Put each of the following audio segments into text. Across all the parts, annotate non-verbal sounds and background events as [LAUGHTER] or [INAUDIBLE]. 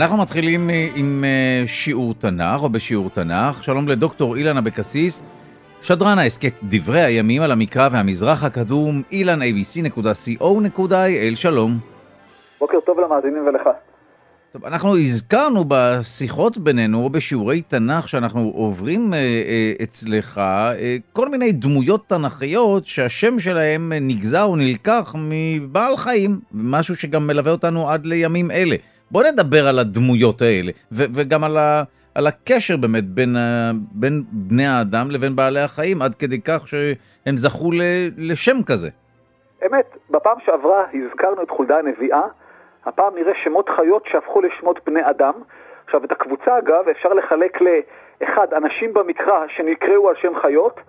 אנחנו מתחילים אה, עם אה, שיעור תנ"ך, או בשיעור תנ"ך. שלום לדוקטור אילן אבקסיס, שדרן ההסכת דברי הימים על המקרא והמזרח הקדום, אילן abc.co.il, שלום. בוקר טוב למאזינים ולך. טוב, אנחנו הזכרנו בשיחות בינינו, או בשיעורי תנ"ך שאנחנו עוברים אה, אה, אצלך, אה, כל מיני דמויות תנ"כיות שהשם שלהם נגזר או נלקח מבעל חיים, משהו שגם מלווה אותנו עד לימים אלה. בוא נדבר על הדמויות האלה, וגם על, על הקשר באמת בין, בין בני האדם לבין בעלי החיים, עד כדי כך שהם זכו ל- לשם כזה. אמת, בפעם שעברה הזכרנו את חולדה הנביאה, הפעם נראה שמות חיות שהפכו לשמות בני אדם. עכשיו, את הקבוצה, אגב, אפשר לחלק לאחד, אנשים במקרא שנקראו על שם חיות,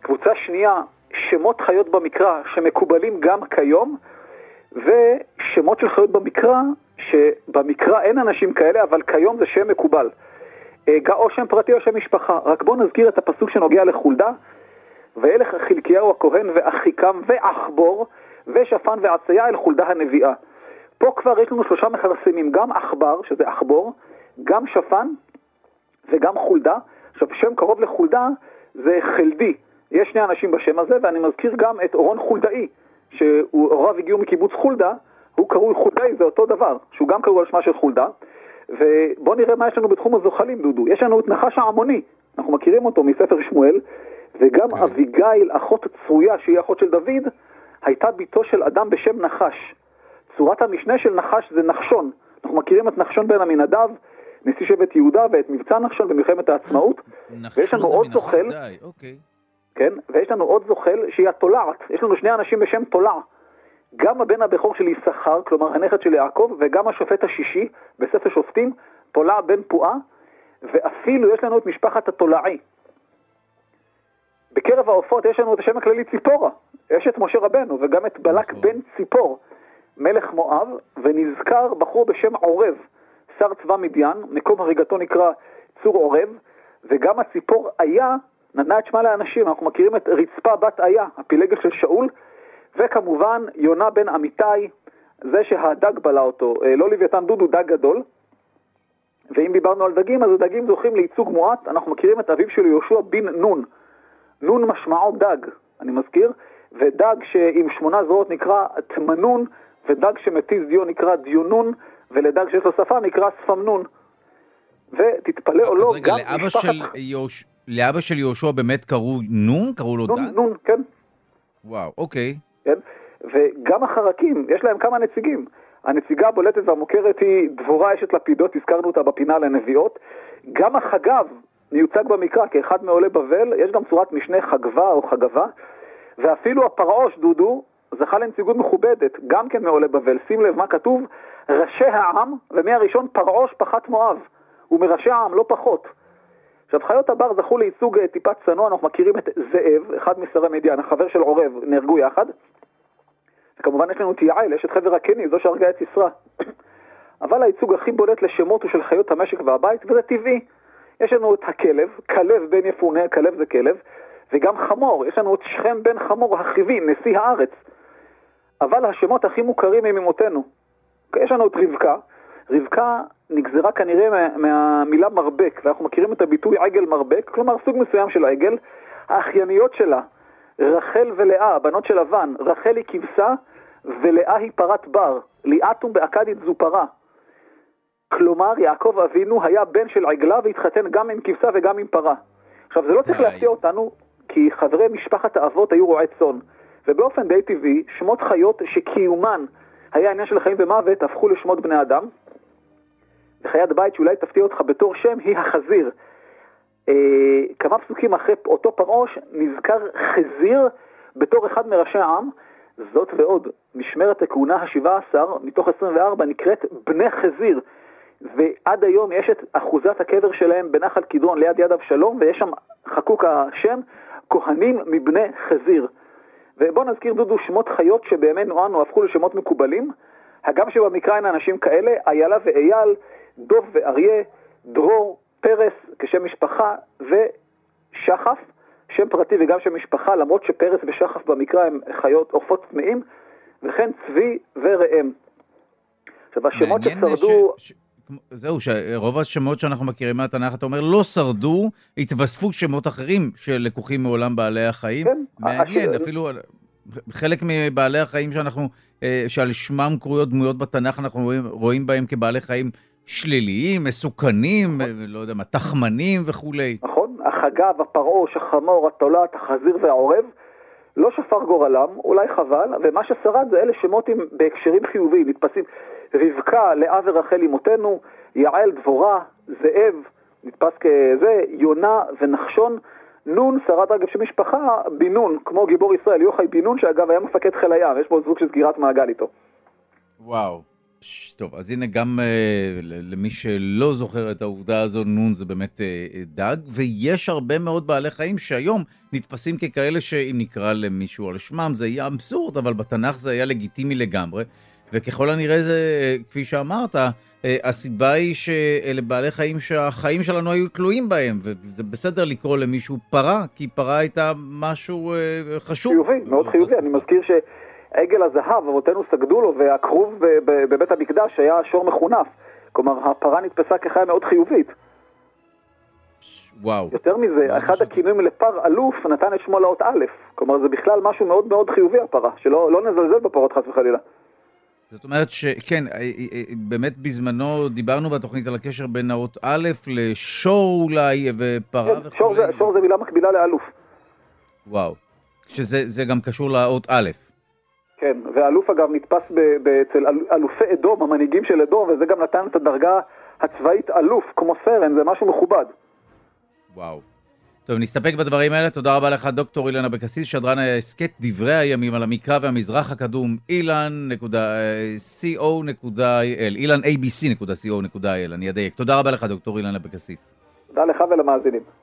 קבוצה שנייה, שמות חיות במקרא שמקובלים גם כיום, ושמות של חיות במקרא, שבמקרא אין אנשים כאלה, אבל כיום זה שם מקובל. אה, או שם פרטי או שם משפחה. רק בואו נזכיר את הפסוק שנוגע לחולדה. וילך חלקיהו הכהן ואחיקם ועכבור ושפן ועציה אל חולדה הנביאה. פה כבר יש לנו שלושה מכרסמים, גם עכבר, שזה עכבור, גם שפן וגם חולדה. עכשיו, שם קרוב לחולדה זה חלדי. יש שני אנשים בשם הזה, ואני מזכיר גם את אורון חולדאי, שהוריו הגיעו מקיבוץ חולדה, קרוי חולדאי, זה אותו דבר, שהוא גם קרוי על שמה של חולדה. ובואו נראה מה יש לנו בתחום הזוחלים, דודו. יש לנו את נחש העמוני, אנחנו מכירים אותו מספר שמואל, וגם okay. כן. אביגיל, אחות צרויה, שהיא אחות של דוד, הייתה בתו של אדם בשם נחש. צורת המשנה של נחש זה נחשון. אנחנו מכירים את נחשון בן עמינדב, נשיא שבט יהודה, ואת מבצע נחשון במלחמת העצמאות. ויש לנו עוד זוחל, אוקיי. כן, ויש לנו עוד זוחל שהיא התולעת. יש לנו שני אנשים בשם תולע. גם הבן הבכור של יששכר, כלומר הנכד של יעקב, וגם השופט השישי בספר שופטים, תולע בן פועה, ואפילו יש לנו את משפחת התולעי. בקרב העופות יש לנו את השם הכללי ציפורה, יש את משה רבנו וגם את בלק נכון. בן ציפור, מלך מואב, ונזכר בחור בשם עורב, שר צבא מדיין, מקום הריגתו נקרא צור עורב, וגם הציפור איה נתנה את שמה לאנשים, אנחנו מכירים את רצפה בת איה, הפילגל של שאול, וכמובן יונה בן אמיתי, זה שהדג בלע אותו, אה, לא לוויתן דודו, דג גדול. ואם דיברנו על דגים, אז הדגים זוכים לייצוג מועט, אנחנו מכירים את אביו של יהושע בן נון. נון משמעו דג, אני מזכיר, ודג שעם שמונה זרועות נקרא תמנון, ודג שמתיז דיו נקרא דיונון, ולדג שיש לו שפה נקרא ספמנון. ותתפלא או לא, רגע, לאבא משפחת... של, יהוש... לאבא של יהושע באמת קראו נון? קראו לו נון, דג? נון, כן. וואו, אוקיי. כן? וגם החרקים, יש להם כמה נציגים. הנציגה הבולטת והמוכרת היא דבורה אשת לפידות, הזכרנו אותה בפינה לנביאות. גם החגב מיוצג במקרא כאחד מעולי בבל, יש גם צורת משנה חגבה או חגבה, ואפילו הפרעוש, דודו, זכה לנציגות מכובדת, גם כן מעולי בבל. שים לב מה כתוב, ראשי העם, ומהראשון פרעוש פחת מואב, ומראשי העם לא פחות. עכשיו, חיות הבר זכו לייצוג אה, טיפה צנוע, אנחנו מכירים את זאב, אחד משרי מדיין, החבר של עורב, נהרגו יחד. וכמובן יש לנו את יעל, יש את חבר הקני, זו שהרגה את סיסרא. [CLEARS THROAT] אבל הייצוג הכי בולט לשמות הוא של חיות המשק והבית, וזה טבעי. יש לנו את הכלב, כלב בן יפונה, כלב זה כלב, וגם חמור, יש לנו את שכם בן חמור החיבי, נשיא הארץ. אבל השמות הכי מוכרים הם ממותינו. יש לנו את רבקה, רבקה נגזרה כנראה מה, מהמילה מרבק, ואנחנו מכירים את הביטוי עגל מרבק, כלומר סוג מסוים של עגל. האחייניות שלה, רחל ולאה, הבנות של לבן, רחל היא כבשה ולאה היא פרת בר, ליאטום באכדית זו פרה. כלומר, יעקב אבינו היה בן של עגלה והתחתן גם עם כבשה וגם עם פרה. עכשיו, זה לא צריך להפתיע אותנו, כי חברי משפחת האבות היו רועי צאן. ובאופן די טבעי, שמות חיות שקיומן היה עניין של חיים ומוות, הפכו לשמות בני אדם. וחיית בית שאולי תפתיע אותך בתור שם היא החזיר. אה, כמה פסוקים אחרי אותו פרעוש נזכר חזיר בתור אחד מראשי העם. זאת ועוד, משמרת הכהונה ה-17 מתוך 24 נקראת בני חזיר. ועד היום יש את אחוזת הקבר שלהם בנחל קדרון ליד יד אבשלום, ויש שם חקוק השם, כהנים מבני חזיר. ובואו נזכיר דודו שמות חיות שבימינו אנו הפכו לשמות מקובלים. הגם שבמקרא אין אנשים כאלה, איילה ואייל, דוב ואריה, דרור, פרס כשם משפחה ושחף, שם פרטי וגם שם משפחה, למרות שפרס ושחף במקרא הם חיות עופות טמאים, וכן צבי וראם. עכשיו השמות ששרדו... ש... זהו, שרוב השמות שאנחנו מכירים מהתנ"ך, אתה אומר, לא שרדו, התווספו שמות אחרים שלקוחים מעולם בעלי החיים. כן. מעניין, אפילו חלק מבעלי החיים שאנחנו, אה, שעל שמם קרויות דמויות בתנ"ך, אנחנו רואים, רואים בהם כבעלי חיים שליליים, מסוכנים, אה, לא יודע מה, תחמנים וכולי. נכון? החגב, הפרעוש, החמור, התולעת, החזיר והעורב, לא שפר גורלם, אולי חבל, ומה ששרד זה אלה שמות עם, בהקשרים חיוביים, נתפסים. רבקה, לאה ורחל אמותינו, יעל, דבורה, זאב, נתפס כזה, יונה ונחשון. נון שרד אגב שם משפחה, בן נון, כמו גיבור ישראל, יוחאי בן נון, שאגב היה מפקד חיל הים, יש פה סוג של סגירת מעגל איתו. וואו. ש- טוב, אז הנה גם ל- למי שלא זוכר את העובדה הזו, נון זה באמת אה, דג, ויש הרבה מאוד בעלי חיים שהיום נתפסים ככאלה שאם נקרא למישהו על שמם זה יהיה אבסורד, אבל בתנ"ך זה היה לגיטימי לגמרי, וככל הנראה זה, כפי שאמרת, הסיבה היא שאלה בעלי חיים שהחיים שלנו היו תלויים בהם, וזה בסדר לקרוא למישהו פרה, כי פרה הייתה משהו חשוב. חיובי, מאוד חיובי. אני מזכיר שעגל הזהב, אבותינו סגדו לו, והכרוב בבית המקדש היה שור מחונף. כלומר, הפרה נתפסה כחיה מאוד חיובית. וואו. יותר מזה, אחד משהו. הכינויים לפר אלוף נתן את שמו לאות א'. כלומר, זה בכלל משהו מאוד מאוד חיובי, הפרה, שלא לא נזלזל בפרות חס וחלילה. זאת אומרת שכן, אה, אה, אה, באמת בזמנו דיברנו בתוכנית על הקשר בין האות א' לשור אולי ופרה כן, שור וכולי. זה- שור זה מילה מקבילה לאלוף. וואו. שזה זה גם קשור לאות א'. כן, ואלוף אגב נתפס אצל אל- אלופי אדום, המנהיגים של אדום, וזה גם נתן את הדרגה הצבאית אלוף, כמו סרן, זה משהו מכובד. וואו. טוב, נסתפק בדברים האלה. תודה רבה לך, דוקטור אילן אבקסיס, שדרן ההסכת דברי הימים על המקרא והמזרח הקדום, אילן.co.il, אילן abc.co.il, אני אדייק. תודה רבה לך, דוקטור אילן אבקסיס. תודה לך ולמאזינים.